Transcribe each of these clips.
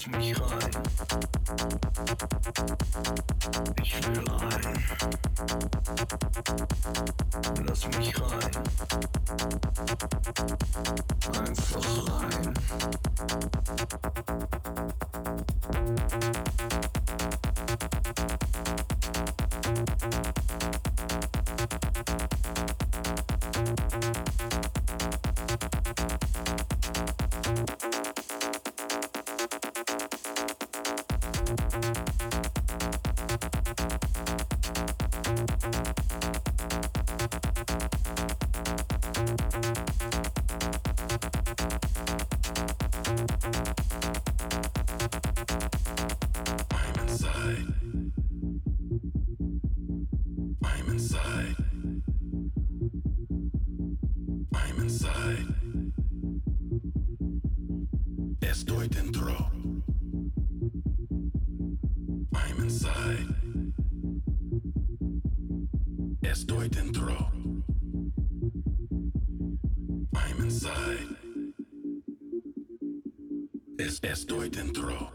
lass mich rein. Ich will rein. Lass mich rein. stój ten.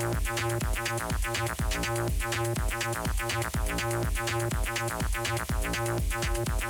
Thank you.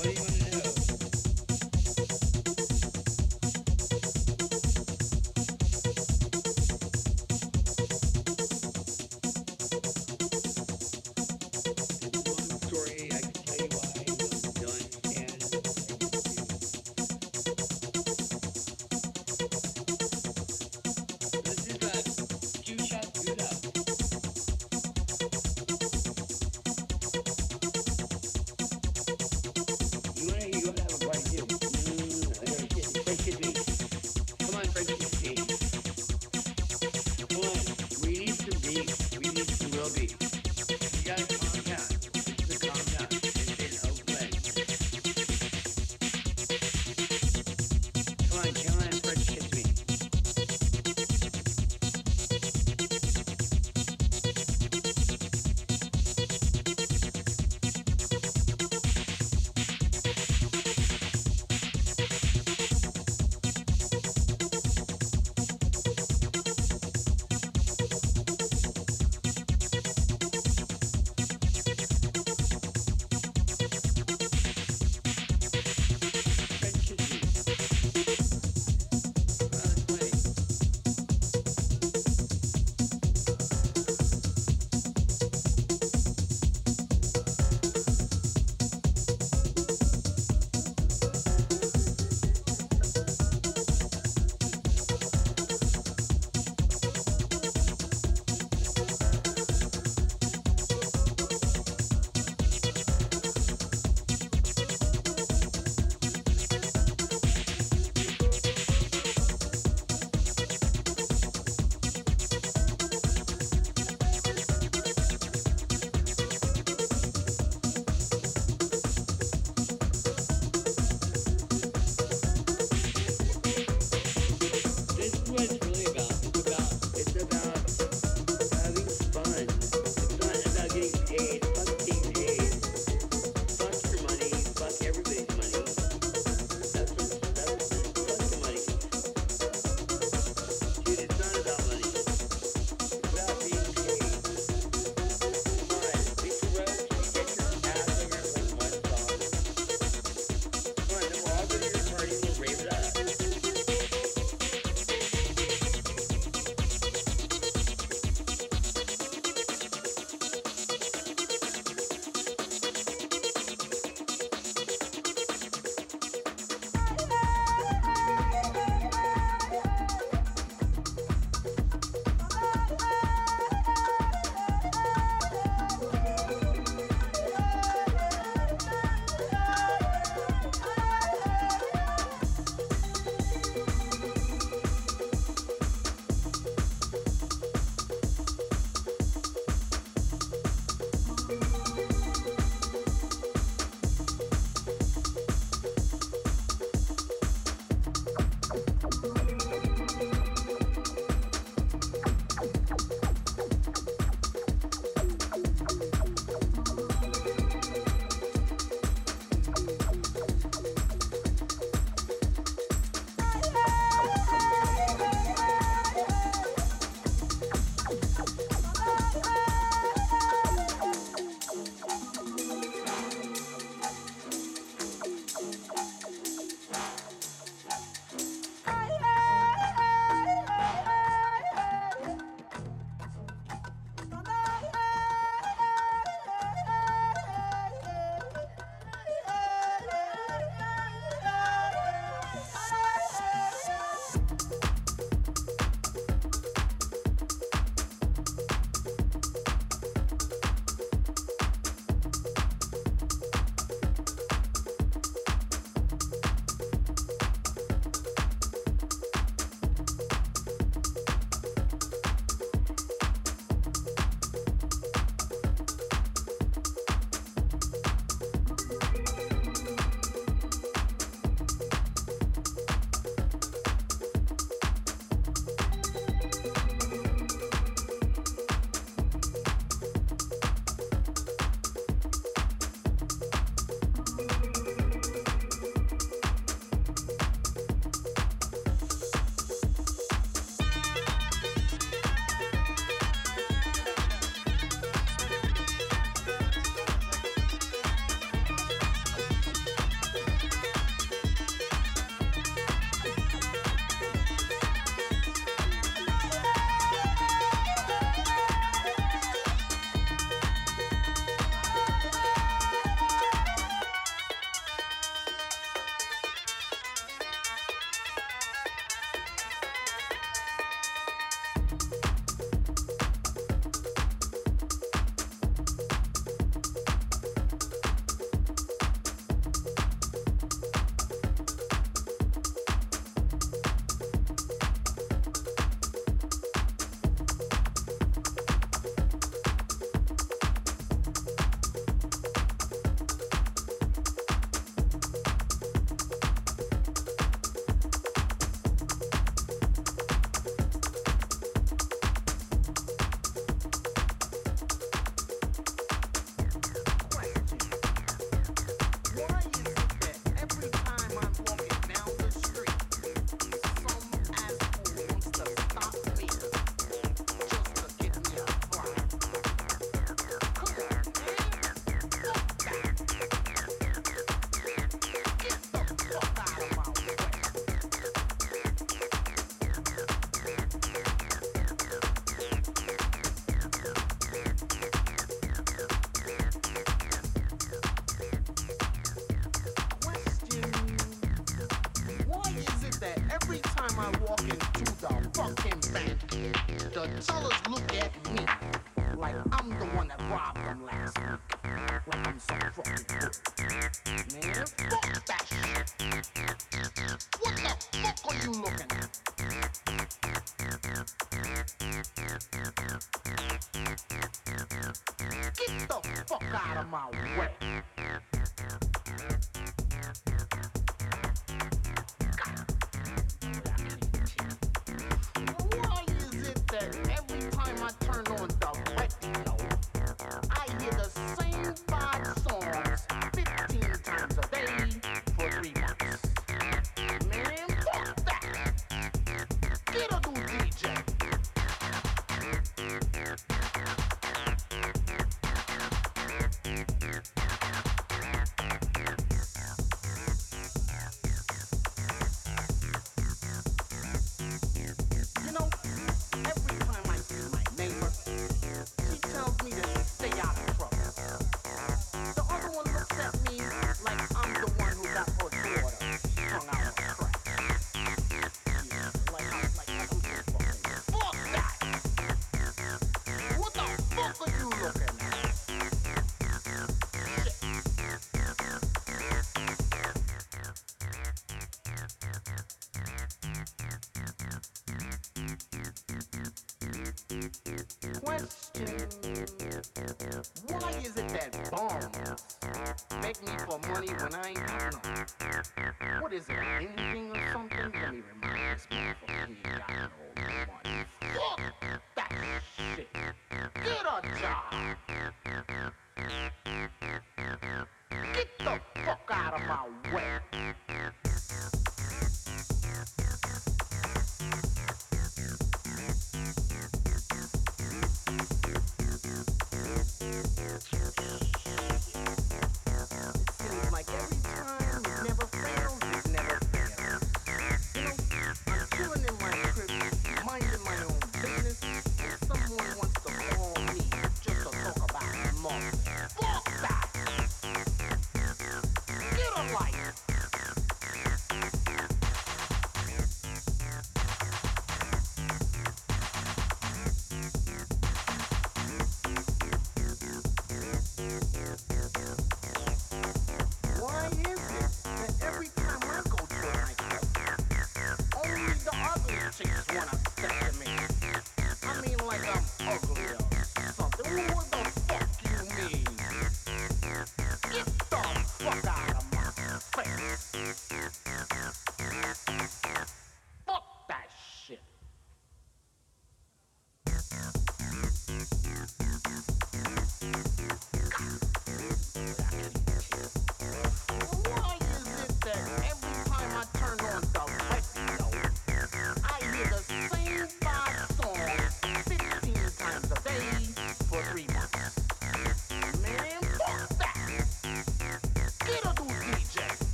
What do the fellas look at me like I'm the one that robbed them last week. Like I'm so fucking good. Man, fuck that shit. What the fuck are you looking at? Get the fuck out of my way. Why is it that bombs beg me for money when I ain't got none? What is it?